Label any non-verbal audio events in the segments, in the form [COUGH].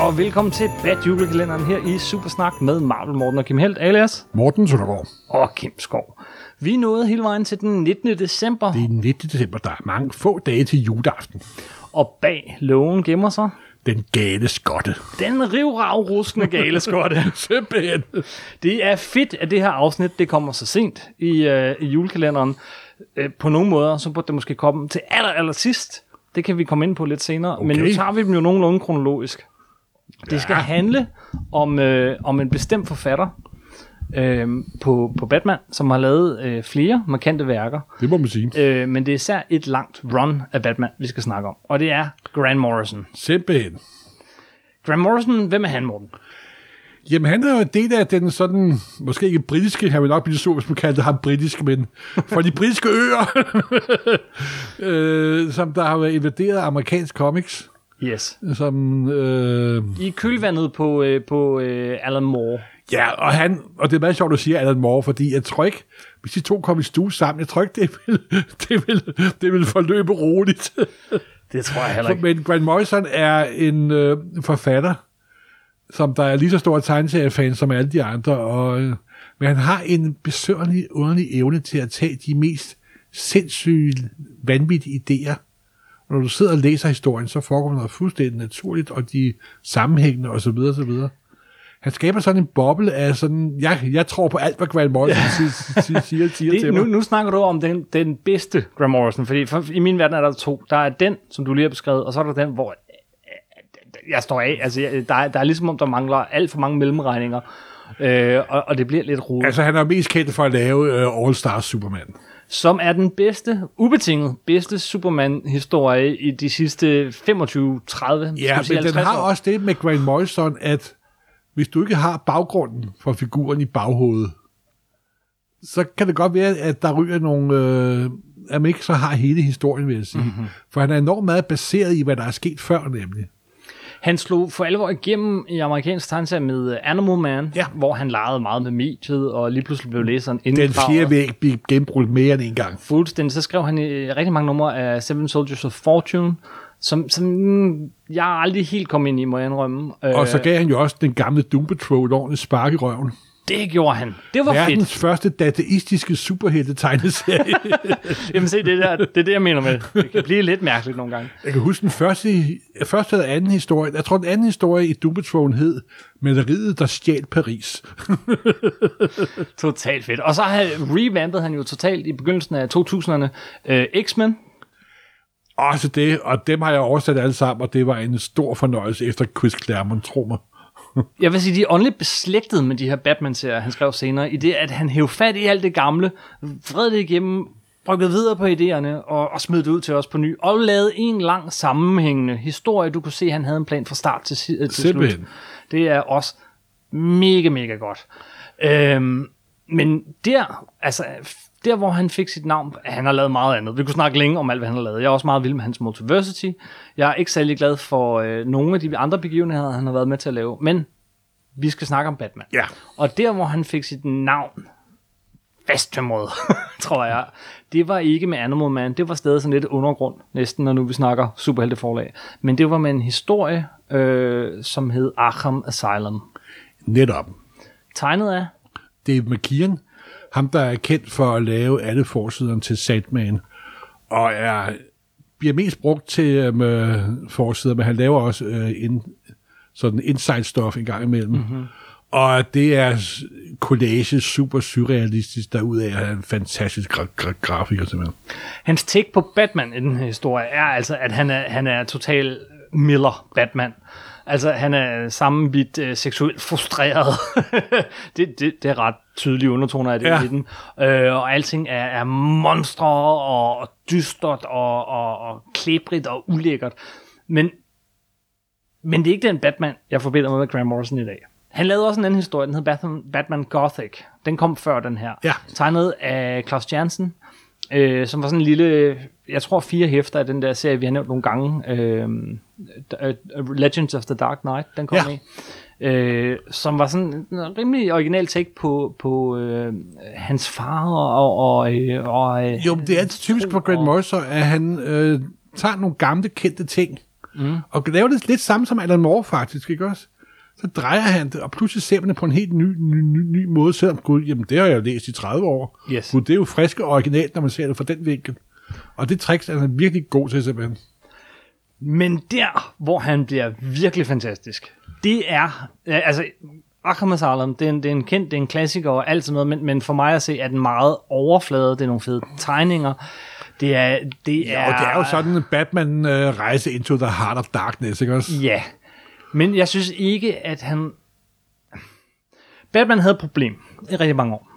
Og velkommen til Bad Julekalenderen her i Supersnak med Marvel Morten og Kim Helt, alias Morten Søndergaard. og Kim Skov. Vi nået hele vejen til den 19. december, Det er 19. december, der er mange få dage til juleaften. og bag lågen gemmer sig Den gale skotte. den rivravruskende gale skotte. [LAUGHS] Simpelthen. Det er fedt, at det her afsnit det kommer så sent i, øh, i julekalenderen. Øh, på nogle måder, så burde det måske komme til aller, aller sidst. Det kan vi komme ind på lidt senere. Okay. Men nu tager vi dem jo nogenlunde kronologisk. Det skal handle om, øh, om en bestemt forfatter øh, på, på Batman, som har lavet øh, flere markante værker. Det må man sige. Øh, men det er især et langt run af Batman, vi skal snakke om. Og det er Grant Morrison. Simpelthen. Grant Morrison, hvem er han, Morten? Jamen, han er jo en del af den sådan, måske ikke britiske, han vil nok blive så, hvis man kaldte ham britisk, men fra de britiske øer, [LAUGHS] øh, som der har været invaderet af amerikansk comics, Yes. som, øh, I kølvandet på, øh, på øh, Alan Moore. ja, og han, og det er meget sjovt, at du siger Alan Moore, fordi jeg tror ikke, hvis de to kom i stue sammen, jeg tror ikke, det vil, [LAUGHS] det vil, det vil forløbe roligt. Det tror jeg heller ikke. Men Grant Morrison er en øh, forfatter, som der er lige så stor tegneseriefan som alle de andre, og, øh, men han har en besøgerlig, underlig evne til at tage de mest sindssyge, vanvittige idéer. Og når du sidder og læser historien, så foregår noget fuldstændig naturligt, og de er sammenhængende osv. osv. Han skaber sådan en boble af sådan, jeg, jeg tror på alt, hvad Grant Morrison siger, siger, [LAUGHS] siger, siger Det, til nu, mig. nu snakker du om den, den bedste Grant Morrison, fordi for, i min verden er der to. Der er den, som du lige har beskrevet, og så er der den, hvor øh, jeg står af. Altså, jeg- der, er, der er ligesom om, der mangler alt for mange mellemregninger, øh, og, og det bliver lidt rodet. Altså, han er mest kendt for at lave uh, All Stars Superman. Som er den bedste, ubetinget bedste Superman-historie i de sidste 25-30, Ja, men den 50 har år. også det med Grant Morrison, at hvis du ikke har baggrunden for figuren i baghovedet, så kan det godt være, at der ryger nogle... Øh, at man ikke så har hele historien, vil jeg sige. Mhm. Mm-hmm. For han er enormt meget baseret i, hvad der er sket før, nemlig. Han slog for alvor igennem i amerikansk tegneserie med Animal Man, Ja. hvor han legede meget med mediet, og lige pludselig blev læseren Den inddraget. fjerde væg blev gennembrudt mere end en gang. Fuldstændig. Så skrev han i rigtig mange numre af Seven Soldiers of Fortune, som, som jeg aldrig helt kom ind i, må jeg indrømme. Og så Øh, gav han jo også den gamle Doom Patrol ordentligt spark i røven. Det gjorde han. Det var Verdens fedt. første dataistiske superhelte-tegneserie. [LAUGHS] Jamen se, det, der, det er det, jeg mener med. Det kan blive lidt mærkeligt nogle gange. Jeg kan huske den første, første eller anden historie. Jeg tror, den anden historie i Doom Patrol hed Maleriet, der stjal Paris. [LAUGHS] Totalt fedt. Og så har revampet han jo totalt i begyndelsen af 2000'erne øh, X-Men. Også det, og dem har jeg oversat alle sammen, og det var en stor fornøjelse efter Chris Claremont, tro mig. [LAUGHS] Jeg vil sige, de er åndeligt beslægtet med de her Batman-serier, han skrev senere, i det, at han hævde fat i alt det gamle, vred det igennem, brygget videre på idéerne, og, og smed det ud til os på ny, og lavede en lang sammenhængende historie. Du kunne se, at han havde en plan fra start til, til slut. Det er også mega, mega godt. Øhm, men der, altså, der hvor han fik sit navn, han har lavet meget andet. Vi kunne snakke længe om alt, hvad han har lavet. Jeg er også meget vild med hans Multiversity. Jeg er ikke særlig glad for øh, nogle af de andre begivenheder, han har været med til at lave. Men vi skal snakke om Batman. Ja. Og der, hvor han fik sit navn fasttømret, [LAUGHS] tror jeg, det var ikke med Animal Man. Det var stadig sådan lidt undergrund, næsten, når nu vi snakker superhelteforlag. Men det var med en historie, øh, som hed Arkham Asylum. Netop. Tegnet af Dave McKeon, ham der er kendt for at lave alle forsiderne til Sandman, og er, bliver mest brugt til um, forsider, men han laver også uh, in, sådan inside stuff en gang imellem. Mm-hmm. Og det er collage, super surrealistisk, derudaf er han en fantastisk gra- gra- grafiker simpelthen. Hans take på Batman i den her historie er altså, at han er, han er total Miller Batman. Altså, han er sammenbit øh, seksuelt frustreret. [LAUGHS] det, det, det er ret tydelige undertoner af det Ja. i den. Øh, og alting er, er monstre og, og dystert og, og, og klæbrigt og ulækkert. Men, men det er ikke den Batman, jeg forbinder med Grant Morrison i dag. Han lavede også en anden historie, den hed Batman, Batman Gothic. Den kom før den her. Ja. Tegnet af Klaus Jansen, øh, som var sådan en lille, jeg tror fire hæfter af den der serie, vi har nævnt nogle gange. Øh, uh, Legends of the Dark Knight, den kom Ja. med. Øh, som var sådan en rimelig original take på, på øh, hans far og... og, øh, og øh, Jo, det er typisk for Grant Morrison, at han øh, tager nogle gamle kendte ting, Mm. Og laver det lidt samme som Alan Moore faktisk, ikke også? Så drejer han det, og pludselig ser man det på en helt ny, ny, ny, ny måde, selvom gud, jamen det har jeg læst i 30 år. Yes. Gud, det er jo frisk og originalt, når man ser det fra den vinkel. Og det trick er han virkelig god til, simpelthen. Men der, hvor han bliver virkelig fantastisk, det er, øh, altså, Arkham Asylum, det er, en, det er en kendt, det er en klassiker og alt sådan noget, men, men for mig at se, er den meget overfladet, det er nogle fede tegninger, det er, det er... Ja, og det er jo sådan en Batman uh, rejse into the heart of darkness, ikke også? Ja, men jeg synes ikke, at han... Batman havde et problem i rigtig mange år.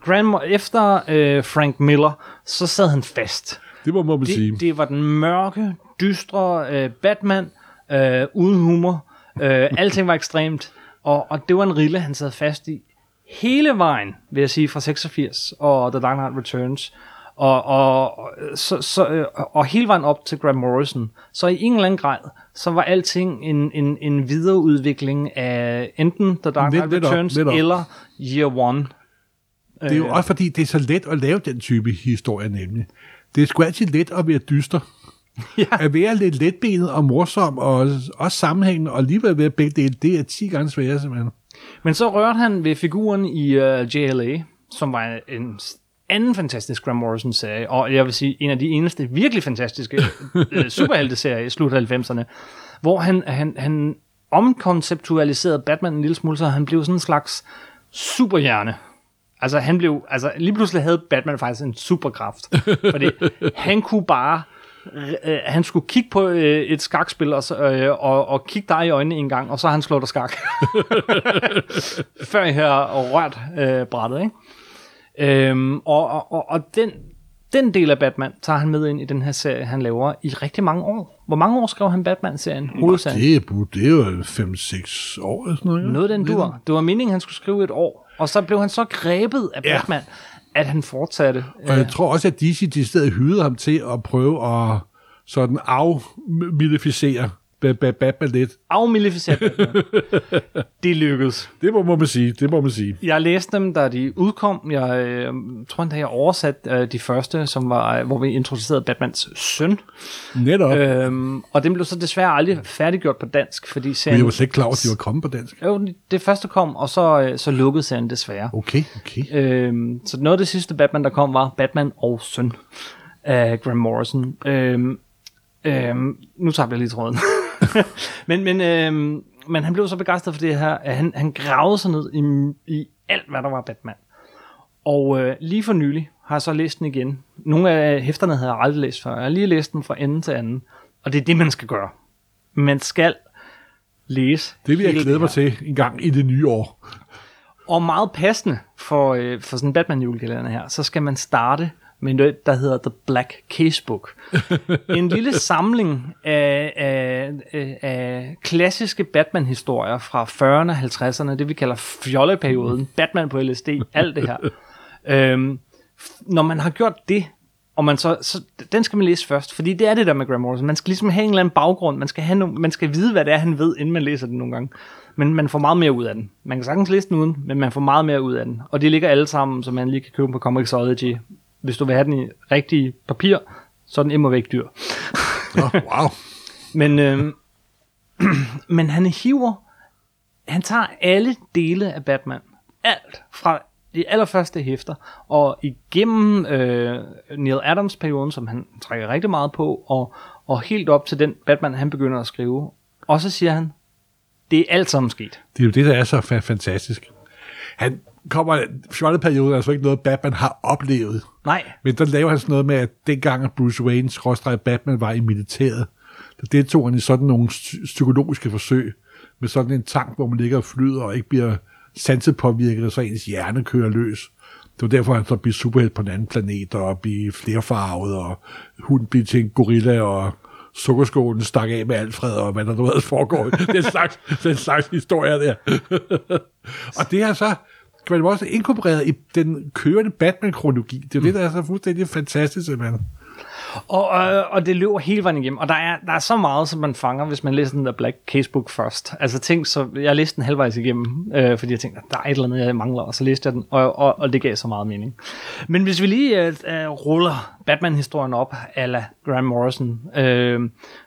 Grant, efter øh, Frank Miller, så sad han fast. Det må man sige. Det, det var den mørke, dystre øh, Batman, øh, uden humor. Øh, alting var ekstremt, og, og det var en rille, han sad fast i hele vejen, vil jeg sige, fra 86 og The Dark Knight Returns. Og, og, så, så, øh, og hele vejen op til Grant Morrison. Så i en eller anden grad, så var alting en, en, en videreudvikling af enten The Dark Lidt- Knight lidt op, Returns lidt op. eller Year One. Det er jo Øh, også fordi, det er så let at lave den type historie, nemlig. Det er sgu altid let at være dyster. Ja. At være lidt letbenet og morsom, og også sammenhængende, og alligevel være begge dele, det er 10 gange sværere, simpelthen. Men så rørte han ved figuren i uh, JLA, som var en anden fantastisk Grant Morrison-serie, og jeg vil sige, en af de eneste virkelig fantastiske [LAUGHS] uh, superhelte-serier i slut af 90'erne, hvor han, han, han omkonceptualiserede Batman en lille smule, så han blev sådan en slags superhjerne. Altså, han blev, altså, lige pludselig havde Batman faktisk en superkraft, [LAUGHS] fordi han kunne bare øh, han skulle kigge på øh, et skakspil og, øh, og, og kigge dig i øjnene en gang, og så han slået dig skak. [LAUGHS] Før jeg har rørt øh, brættet, ikke? Øhm, og, og, og, og den, den del af Batman tager han med ind i den her serie, han laver i rigtig mange år. Hvor mange år skrev han Batman-serien? Det er, det er jo 5-6 år eller sådan noget. ikke? Noget den dur. Det var meningen, han skulle skrive et år. Og så blev han så grebet af Ja. Batman, at han fortsatte. Og jeg tror også, at DC de stedet hyrede ham til at prøve at sådan afmilificere Ba- Ba- Batman [LAUGHS] det lykkedes. Det må man sige, det må man sige. Jeg læste dem, da de udkom. Jeg øh, tror endda, jeg oversat øh, de første, som var, øh, hvor vi introducerede Batmans søn. Netop. Øh, Øhm, og den blev så desværre aldrig færdiggjort på dansk, fordi jeg serien... var slet ikke klar over, at de var kommet på dansk. Jo, det første kom, og så, øh, så lukkede serien desværre. Okay, okay. Øhm, så noget af det sidste Batman, der kom, var Batman og søn af Graham Morrison. Øhm, øhm, nu tager jeg lige tråden. [LAUGHS] [LAUGHS] men, men, øhm, men han blev så begejstret for det her, at han, han gravede sig ned i, i alt, hvad der var Batman. Og øh, lige for nylig har jeg så læst den igen. Nogle af hæfterne havde jeg aldrig læst før. Jeg har lige læst den fra ende til anden. Og det er det, man skal gøre. Man skal læse Det vil jeg glæde mig til en gang i det nye år. Og meget passende for, øh, for sådan en Batman-julekalender her, så skal man starte noget, der hedder The Black Casebook. [LAUGHS] en lille samling af, af, af, af klassiske Batman-historier fra 40'erne og 50'erne, det vi kalder fjolleperioden, [LAUGHS] Batman på LSD, alt det her. Øhm, når man har gjort det, og man så, så, den skal man læse først, fordi det er det der med Graham Morrison. Man skal ligesom have en eller anden baggrund, man skal, have no, man skal vide, hvad det er, han ved, inden man læser den nogle gange. Men man får meget mere ud af den. Man kan sagtens læse den uden, men man får meget mere ud af den. Og de ligger alle sammen, så man lige kan købe på Comixology. Hvis du vil have den i rigtig papir, så er den immer væk dyr. Oh, wow. [LAUGHS] Men, øh, [CLEARS THROAT] men han hiver, han tager alle dele af Batman, alt fra de allerførste hæfter, og igennem øh, Neil Adams-perioden, som han trækker rigtig meget på, og, og helt op til den Batman, han begynder at skrive. Og så siger han, det er alt sammen sket. Det er jo det, der er så fa- fantastisk. Han kommer, fjolleperioden er altså ikke noget, Batman har oplevet. Nej, Men der laver han sådan noget med, at dengang Bruce Wayne, skråstreg Batman, var i militæret, der deltog han i sådan nogle psy- psykologiske forsøg, med sådan en tank, hvor man ligger og flyder, og ikke bliver sansepåvirket, så ens hjerne kører løs. Det var derfor, han så blev superhelt på en anden planet, og blive flerfarvet, og hunden blev til en gorilla, og sukkerskålen stak af med Alfred, og hvad der nu ellers foregår. [LAUGHS] den, slags, den slags historier der. [LAUGHS] og det er så, kan man også inkorporeret i den kørende Batman-kronologi. Det er jo det, der er så fuldstændig fantastisk, simpelthen. Og, øh, og det løber hele vejen igennem. Og der er, der er så meget, som man fanger, hvis man læser den der Black Casebook først. Altså ting, så jeg læste den halvvejs igennem, øh, fordi jeg tænkte, der er et eller andet, jeg mangler, og så læste jeg den, og, og, og det gav så meget mening. Men hvis vi lige øh, øh, ruller Batman-historien op, ala Graham Morrison, øh,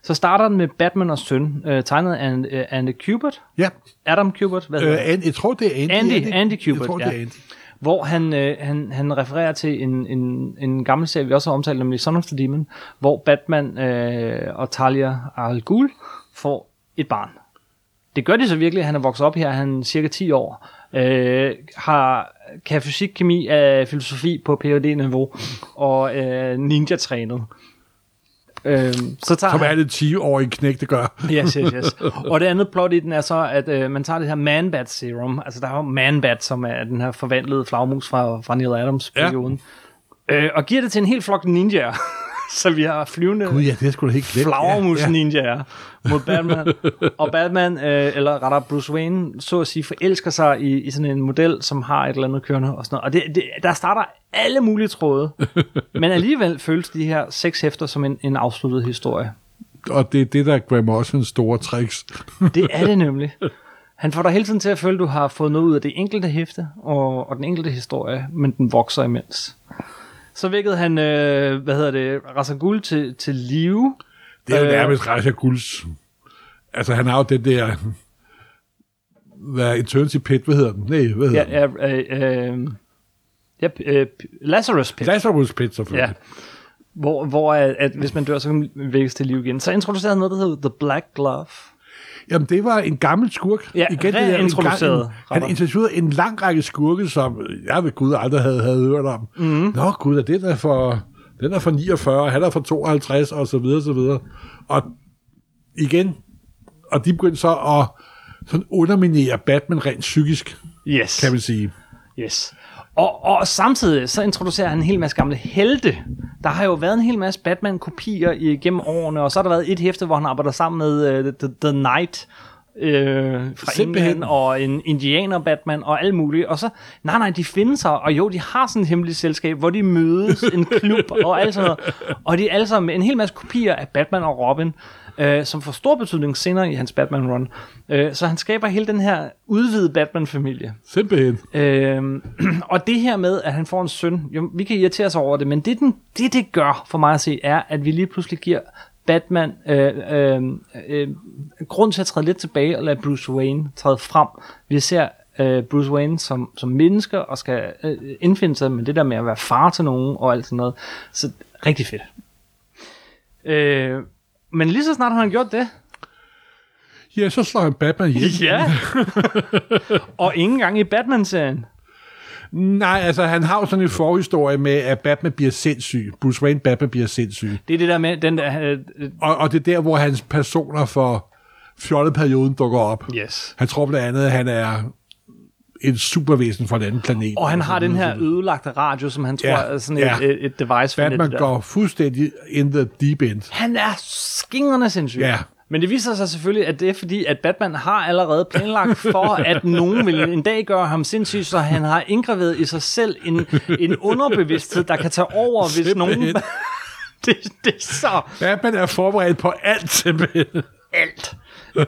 så starter den med Batman og søn, øh, tegnet af øh, Andy Kubert. Ja, Adam Kubert, hvad hedder øh, Andy, jeg tror, det er Andy. Andy, det? Andy Kubert, Jeg tror, ja. det er Andy hvor han, øh, han, han refererer til en, en, en gammel serie, vi også har omtalt, nemlig Son of the Demon, hvor Batman øh, og Talia al Ghul får et barn. Det gør de så virkelig, han er vokset op her, han er cirka 10 år, øh, har, kan fysik, kemi, øh, filosofi på phd niveau og øh, ninja-trænet. Øh, så tager Som det 10-årige knæk, det gør. [LAUGHS] Yes, yes, yes. [LAUGHS] Og det andet plot i den er så, at øh, man tager det her Man-Bat Serum. Altså, der er jo Man-Bat, som er den her forvandlede flagmus fra, fra Neil Adams-perioden. Ja. Øh, og giver det til en hel flok ninjaer. [LAUGHS] så vi har flyvende Gud, ja, det da helt glemt. flagermus ja, ja. ninjaer mod Batman. og Batman, øh, eller rettere Bruce Wayne, så at sige, forelsker sig i, i sådan en model, som har et eller andet kørende og sådan noget. Og det, det, der starter alle mulige tråde. [LAUGHS] men alligevel føles de her seks hæfter som en, en afsluttet historie. Og det er det, der er Graham Morrisons store tricks. [LAUGHS] Det er det nemlig. [LAUGHS] Han får dig hele tiden til at føle, at du har fået noget ud af det enkelte hæfte og, og den enkelte historie, men den vokser imens. Så vækkede han, øh, hvad hedder det, Rasagul til, til live. Det er jo Øh. nærmest Raja Guls. Altså, han har jo den der... Hvad, Eternity Pit, hvad hedder den? Nej, hvad hedder Ja, ja, øh, øh, ja, øh, Lazarus Pit. den? Lazarus Pit, selvfølgelig. Ja. Hvor, hvor at, at hvis man dør, så kan man vækkes til liv igen. Så introducerede han noget, der hedder The Black Glove. Jamen, det var en gammel skurk. Ja, det er en gang- en- Han introducerede en lang række skurke, som jeg ved Gud aldrig havde, havde hørt om. Mm. Nå, Gud, er det der for... Den er fra 49, han er fra 52, og så videre, så videre. Og igen, og de begyndte så at sådan underminere Batman rent psykisk, Yes. kan man sige. Yes. Og, og samtidig så introducerer han en hel masse gamle helte. Der har jo været en hel masse Batman-kopier igennem årene, og så har der været et hæfte, hvor han arbejder sammen med uh, The, The Knight øh, fra Simpelthen. England, og en indianer-Batman, og alt muligt. Og så, nej nej, de findes her, og jo, de har sådan et hemmeligt selskab, hvor de mødes, en klub [LAUGHS] og alt sådan noget. Og de er alle sammen med en hel masse kopier af Batman og Robin, øh, som får stor betydning senere i hans Batman-run. Øh, så han skaber hele den her udvidede Batman-familie. Simpelthen. Øhm, [CLEARS THROAT] og det her med, at han får en søn, jo, vi kan irritere os over det, men det, den, det, det gør for mig at se, er, at vi lige pludselig giver Batman øh, øh, øh, grund til at træde lidt tilbage og lade Bruce Wayne træde frem. Vi ser øh, Bruce Wayne som, som menneske og skal øh, indfinde sig med det der med at være far til nogen og alt sådan noget. Så rigtig fedt. Øh, men lige så snart han har gjort det, Ja, så slår han Batman ihjel. [LAUGHS] ja, [LAUGHS] og ingen gang i Batman-serien, Nej, altså han har jo sådan en forhistorie med, at Batman bliver sindssyg. Bruce Wayne Batman bliver sindssyg. det er det der med, den der, øh, øh, Og, og det er der, hvor hans personer for fjolleperioden dukker op. yes. Han tror blandt andet, at han er en supervæsen fra en anden planet. Og han så har den her ødelagte radio, som han tror Ja, er sådan ja. et, et, et device for Batman der. går fuldstændig in the deep end. Han er skingrende sindssyg. Ja. Men det viser sig selvfølgelig, at det er fordi, at Batman har allerede planlagt for, at nogen vil en dag gøre ham sindssyg, så han har indgraveret i sig selv en, en underbevidsthed, der kan tage over, hvis Simpelthen. nogen... [LAUGHS] det, det er så Batman er forberedt på alt, simpelthen. alt.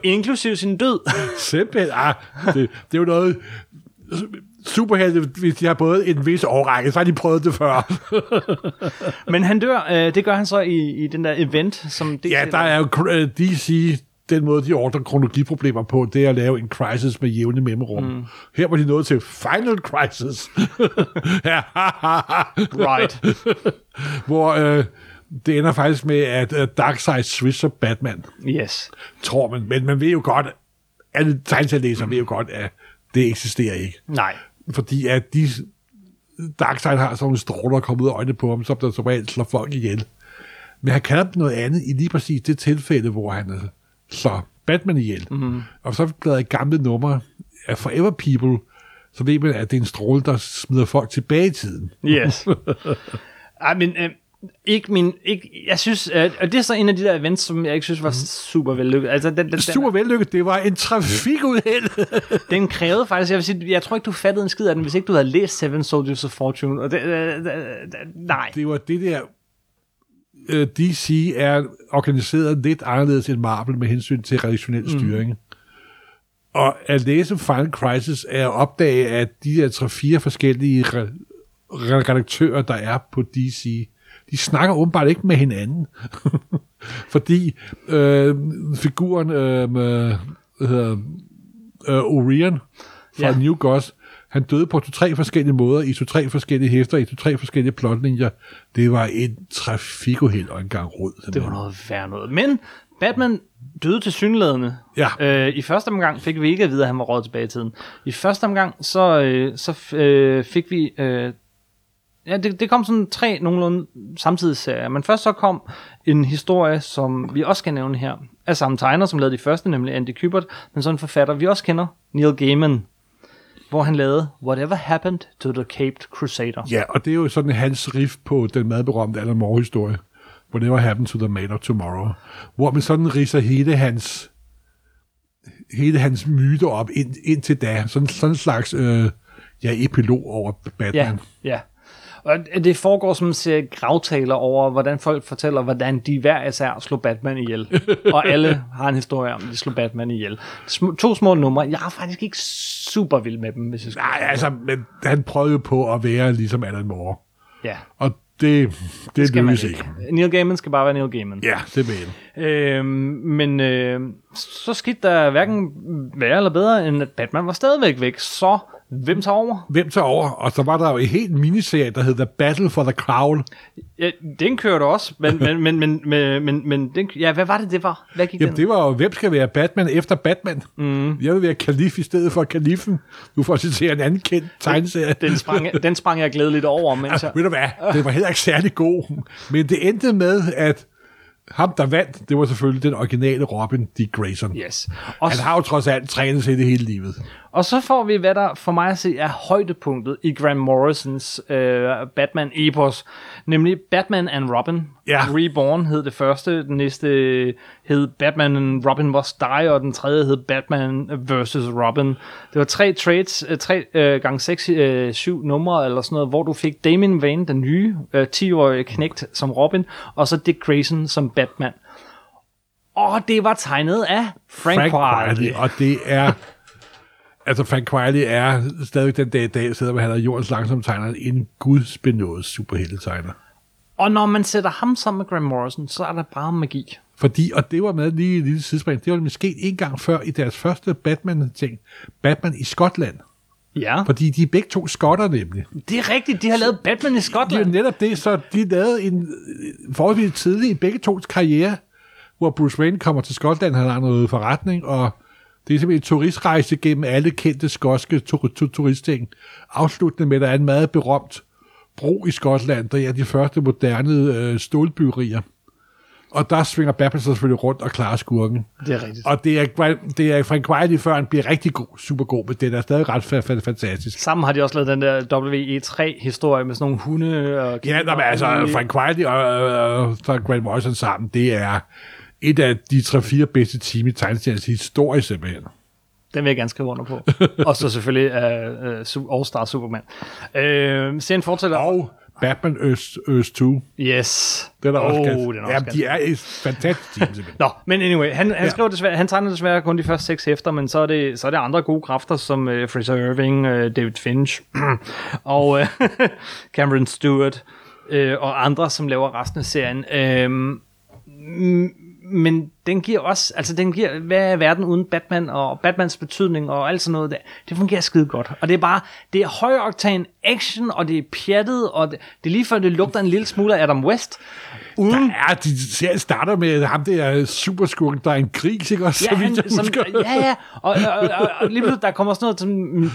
Inklusiv sin død. Simpelthen. Ah, det, det er jo noget... Superhelte, hvis de har både en vis årrække, så har de prøvet det før. [LAUGHS] Men han dør, øh, det gør han så i, i den der event, som... DC Ja, der er jo øh, DC, den måde, de ordner kronologiproblemer på, det er at lave en crisis med jævne mellemrum. Mm. Her var de nået til Final Crisis. [LAUGHS] Right. [LAUGHS] hvor øh, det ender faktisk med, at øh, Darkseid switcher Batman, Yes. tror man. Men man ved jo godt, alle tegneserielæsere ved jo godt, at det eksisterer ikke. Nej. Fordi at de Darkseid har sådan nogle stråler, der kommer ud af øjnene på ham, som der som regel slår folk ihjel. Men han kalder dem noget andet i lige præcis det tilfælde, hvor han øh, slår Batman ihjel. Mm-hmm. Og så bladrer i gamle numre af Forever People, så ved man, at det er en stråle, der smider folk tilbage i tiden. Yes. [LAUGHS] Ej, men øh, ikke min, ikke, jeg synes, øh, og det er så en af de der events, som jeg ikke synes var super vellykket. Altså, den, den, Super vellykket, det var en trafikuheld. [LAUGHS] den krævede faktisk, jeg vil sige, jeg tror ikke, du fattede en skid af den, hvis ikke du havde læst Seven Soldiers of Fortune. Og det, øh, øh, øh, nej. det var det der øh, DC er organiseret lidt anderledes end Marvel med hensyn til redaktionel styring. Mm. Og at læse Final Crisis er at opdage, at de der tre-fire forskellige re- redaktører, der er på DC, de snakker åbenbart ikke med hinanden. [LAUGHS] Fordi øh, figuren øh, med, hvad hedder, øh, Orion fra Ja. New Gods, han døde på to-tre forskellige måder, i to-tre forskellige hæfter, i to-tre forskellige plotlinjer. Det var en trafikuheld og en gang rod. Det var noget værd noget. Men Batman døde til synlædende. Ja. Øh, I første omgang fik vi ikke at vide, at han var råd tilbage i tiden. I første omgang, så, øh, så øh, fik vi... Øh, ja, det, det kom sådan tre nogenlunde samtidig serier. Men først så kom en historie, som vi også skal nævne her, af samme tegner, som lavede de første, nemlig Andy Kubert, men sådan en forfatter, vi også kender, Neil Gaiman, hvor han lavede Whatever Happened to the Caped Crusader. Ja, og det er jo sådan hans riff på den madberømte Alan Moore-historie. Whatever happened to the man of tomorrow. Hvor man sådan riser hele hans hele hans myter op ind, indtil da. Sådan, sådan en slags øh, ja, epilog over Batman. Ja, ja. Og det foregår som en serie gravtaler over, hvordan folk fortæller, hvordan de hver især slog Batman ihjel. og alle har en historie om, at de slog Batman ihjel. Sm- to små numre. Jeg er faktisk ikke super vild med dem, hvis jeg skal. Nej, altså, men han prøvede på at være ligesom Alan Moore. Ja, Og det, det skal man lykkedes ikke. ikke. Neil Gaiman skal bare være Neil Gaiman. Ja, simpelthen. Øhm, men øh, så skete der hverken værre eller bedre, end at Batman var stadigvæk væk. Så hvem tager over? Hvem tager over? Og så var der jo en helt miniserie, der hed The Battle for the Crown. Ja, den kørte også, men, men, men, men, men, men, men den, ja, hvad var det, det var? Hvad gik Jamen, den? det var jo, hvem skal være Batman efter Batman? Mm. Jeg vil være kalif i stedet for kalifen. Du får citere en anden kendt tegneserie. Den sprang, den sprang jeg glædeligt over, mens jeg... Ved du hvad? Det var heller ikke særlig god. Men det endte med, at ham, der vandt, det var selvfølgelig den originale Robin, Dick Grayson. Yes. Og, Han har jo trods alt trænet sig det hele livet. Og så får vi, hvad der for mig at se er højdepunktet i Grant Morrisons øh, Batman-epos, nemlig Batman and Robin. Ja. Reborn hed det første, den næste hed Batman and Robin Must Die, og den tredje hed Batman vs. Robin. Det var tre trades, øh, tre øh, gange seks, øh, syv numre eller sådan noget, hvor du fik Damien Wayne, den nye øh, 10-årige knægt som Robin, og så Dick Grayson som Batman. Og det var tegnet af Frank, Frank Quitely. Wiley, og det er... Altså, Frank Wiley er stadig den dag i dag, selvom han er jordens langsomme tegner, en gudsbenået superheltetegner. Og når man sætter ham sammen med Grant Morrison, så er der bare magi. Fordi, og det var med lige et lille sidespring, det var måske en gang før i deres første Batman-ting, Batman i Skotland. Ja. Fordi de er begge to skotter nemlig. Det er rigtigt, de har lavet Batman i Det er Skotland. jo netop det, så de lavede en øh, forholdsvis tidlig i begge tos karriere, hvor Bruce Wayne kommer til Skotland, han har noget forretning, og det er simpelthen en turistrejse gennem alle kendte skotske tur- tur- turistting. Afsluttende med, at der er en meget berømt bro i Skotland, der er de første moderne øh, stålbyggerier. Og der svinger sig selvfølgelig rundt og klarer skurken. Det er rigtigt. Og det er, det er Frank Wiley, før han bliver rigtig god, super god, men det er stadig ret fa- fa- fantastisk. Sammen har de også lavet den der WE3-historie med sådan nogle hunde og... Ja, men altså, Frank Wiley og, og, og Grant Morrison sammen, det er et af de tre-fire bedste team i tegneseriens historie, simpelthen. Den vil jeg gerne skrive under på. [LAUGHS] og så selvfølgelig uh, uh, All-Star Superman. Uh, serien fortsætter... Og Batman Earth, Earth 2, Yes. det er der også oh, ganske- den er også ja, de er et fantastisk team, [LAUGHS] simpelthen. Nå, men anyway, han, han, Ja. skrev desværre, han tegner desværre kun de første seks hæfter, men så er det, så er det andre gode kræfter, som uh, Fraser Irving, uh, David Finch [CLEARS THROAT] og uh, [LAUGHS] Cameron Stewart uh, og andre, som laver resten af serien. Uh, men den giver også, altså den giver, hvad er verden uden Batman, og Batmans betydning, og alt sådan noget der. Det fungerer skide godt. Og det er bare, det er højoktan action, og det er pjattet, og det, det er lige før, det lugter en lille smule af Adam West. Uden, Ja, de serien starter med ham der superskurken, der er en krig, ikke også? Ja, han, som, ja, ja, og, og, og, og lige pludselig, der kommer sådan noget som,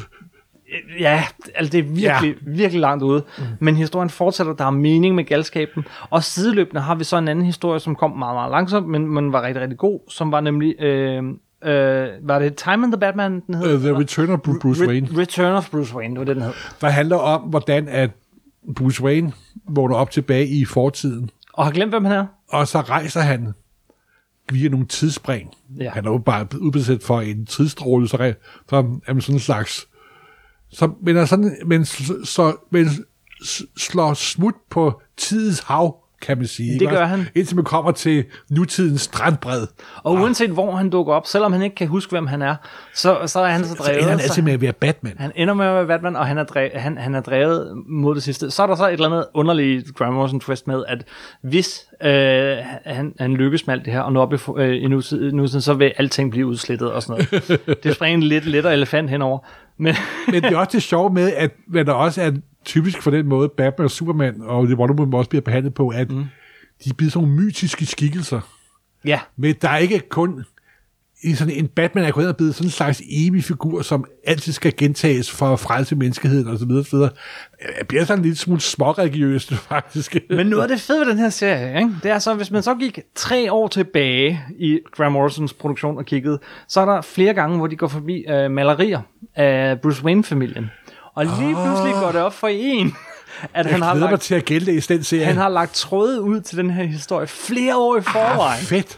ja, altså det er virkelig, ja. virkelig langt ude, mm. men historien fortsætter, der er mening med galskaben, og sideløbende har vi så en anden historie, som kom meget, meget langsomt, men, men var rigtig, rigtig god, som var nemlig, øh, øh, var det Time and the Batman, den hed? Uh, The Return of Bru- Bruce Re- Wayne, Return of Bruce Wayne, det var det, den hed. der handler om, hvordan at Bruce Wayne vågner op tilbage i fortiden, Og har glemt, hvem han er? og så rejser han via nogle tidsspring. Ja. Han er jo bare udbesat for en tidsstråle, så, re- så er man sådan en slags... Så, men, er sådan, men, så, men slår smut på tidens hav kan man sige. Det ikke gør han. Indtil man kommer til nutidens strandbred, Og uanset hvor han dukker op, selvom han ikke kan huske, hvem han er, så, så er han så så drevet. ender han så altid med at være Batman. Han ender med at være Batman, og han er, drevet, han, han er drevet mod det sidste. Så er der så et eller andet underligt Graham Morrison twist med, at hvis øh, han, han lykkes med alt det her, og når op i, øh, i nutiden, så vil alting blive udslettet og sådan noget. [LAUGHS] det springer en lidt lettere elefant henover. Men, Men det er også det sjove med, at hvad der også er typisk for den måde, Batman og Superman og det Wonder Woman også bliver behandlet på, at mm. de bliver sådan nogle mytiske skikkelser. ja, Men der er ikke kun i sådan en Batman er gået blevet sådan en slags evig figur, som altid skal gentages for at frelse menneskeheden og så videre, så videre. Det bliver sådan lille smule småreligiøst, [LAUGHS] faktisk. Men noget af det fede ved den her serie, ikke? det er så, hvis man så gik tre år tilbage i Graham Morrisons produktion og kiggede, så er der flere gange, hvor de går forbi øh, malerier af Bruce Wayne-familien. Og lige pludselig går det op for en, [LAUGHS] at han Jeg har, glæder mig lagt, til at genlæse den serie. han har lagt tråde ud til den her historie flere år i forvejen. ah, fedt.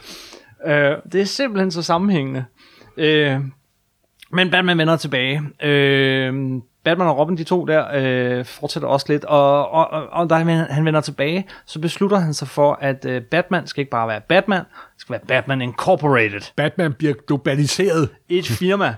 Øh, det er simpelthen så sammenhængende. Øh, men Batman vender tilbage. Øh, Batman og Robin, de to der, øh, fortsætter også lidt, og, og, og, og da han, han vender tilbage, så beslutter han sig for, at øh, Batman skal ikke bare være Batman, det skal være Batman Incorporated, Batman bliver globaliseret. et firma.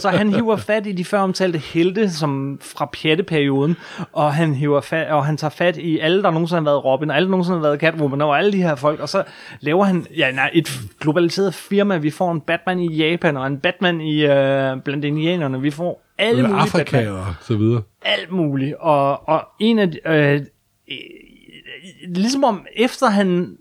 så han hiver fat i de før omtalte helte, som fra pjatteperioden, og han, hiver fat, og han tager fat i alle, der nogensinde har været Robin, og alle, der nogensinde har været Catwoman, og alle de her folk, og så laver han ja, nej, et globaliseret firma. Vi får en Batman i Japan, og en Batman i øh, blandt indianerne. Vi får alle mulige Afrika Batman og så videre. alt muligt. Og, og en af de, øh, øh, ligesom om efter han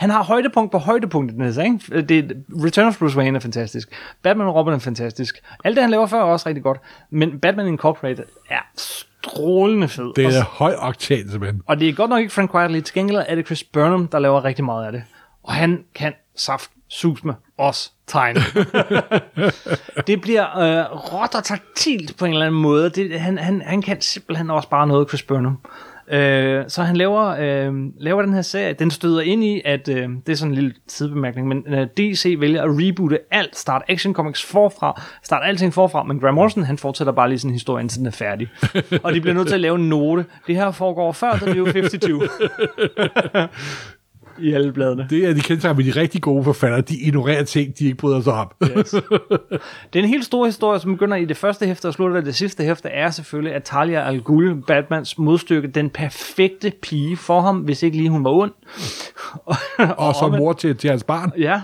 han har højdepunkt på højdepunkt i den her? Det, Return of Bruce Wayne er fantastisk. Batman og Robin er fantastisk. Alt det, han laver før, er også rigtig godt. Men Batman Incorporated er strålende fed. Det er høj oktan, simpelthen. og det er godt nok ikke Frank Whiteley. Til gengæld er det Chris Burnham, der laver rigtig meget af det. Og han kan saft sus med os tegne. [LAUGHS] det bliver øh, råt og taktilt på en eller anden måde. Det, han, han, han kan simpelthen også bare noget, Chris Burnham. Øh, så han laver, øh, laver den her serie. Den støder ind i, at øh, det er sådan en lille sidebemærkning, men øh, DC vælger at reboote alt, starte Action Comics forfra, starte alting forfra, men Graham Morrison, han fortsætter bare lige en historie, indtil den er færdig. og de bliver nødt til at lave en note. Det her foregår før The New 52. [LAUGHS] I alle bladene. Det er de kendte med de rigtig gode forfattere. De ignorerer ting, de ikke bryder sig om. Yes. [LAUGHS] Det er en helt stor historie, som begynder i det første hæfte og slutter i det sidste hæfte, er selvfølgelig, at Talia al Ghul, Batmans modstykke, den perfekte pige for ham, hvis ikke lige hun var ond. og, [LAUGHS] og som mor til, til hans barn. Ja,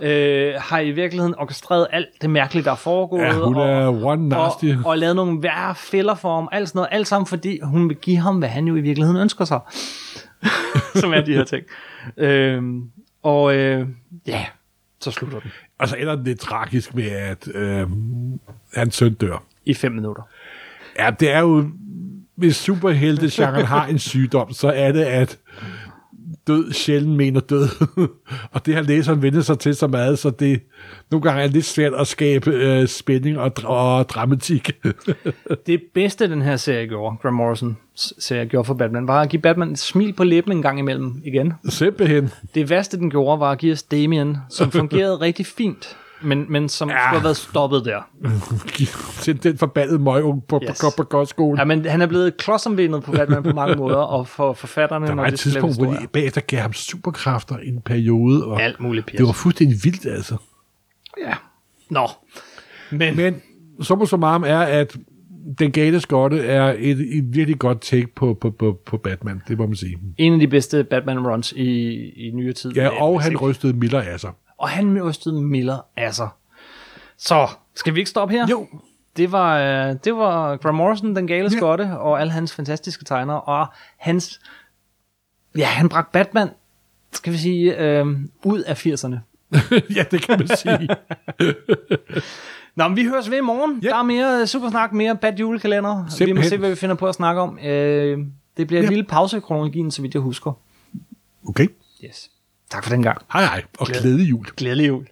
øh, har i virkeligheden orkestreret alt det mærkelige, der er foregået. Ja, hun er og, one nasty. og, og lavet nogle værre fælder for ham, alt sådan noget, alt sammen fordi hun vil give ham, hvad han jo i virkeligheden ønsker sig. [LAUGHS] som er de her ting. Øhm, og øh, ja, så slutter den Og så ender det lidt tragisk med, at øh, hans søn dør. i fem minutter. Ja, det er jo... Hvis superhelte har en sygdom, så er det, at død sjældent mener død. [LAUGHS] og det har læseren vendt sig til så meget, så det nogle gange er lidt svært at skabe øh, spænding og, og dramatik. [LAUGHS] Det bedste, den her serie gjorde, Graham Morrison serie gjorde for Batman, var at give Batman et smil på læben en gang imellem igen. Simpelthen. Det værste, den gjorde, var at give os Damien, som [LAUGHS] fungerede rigtig fint, men, men som ja. skulle have været stoppet der. [LAUGHS] Send den forbandede møgung på, Yes. på, på, på skole. Ja, men han er blevet klodsomvindet på Batman på mange måder, og for forfatterne, Der var et tidspunkt, hvor de bagefter gav ham superkræfter i en periode, og Alt muligt pis. det var fuldstændig vildt, altså. Ja. Nå. Men, men Men summa summarum er, at den gale skotte er et, et virkelig godt take på, på, på, på Batman, det må man sige. en af de bedste Batman-runs i, i nyere tid. Ja, og han rystede Miller af sig. Og han rystede Miller af sig. Så, skal vi ikke stoppe her? Jo. Det var, øh, det var Graham Morrison, den gale skotte, og alle hans fantastiske tegnere, og hans... Ja, han bragte Batman, skal vi sige, øh, ud af 80'erne. [LAUGHS] ja, det kan man sige. [LAUGHS] Nå, men vi høres ved i morgen. Ja. Der er mere supersnak, mere bad julekalender. Vi må se, hvad vi finder på at snakke om. Øh, det bliver en Ja. lille pause i kronologien, så vidt jeg husker. Okay. Yes. Tak for den gang. Hej hej, og glædelig jul. Glædelig jul.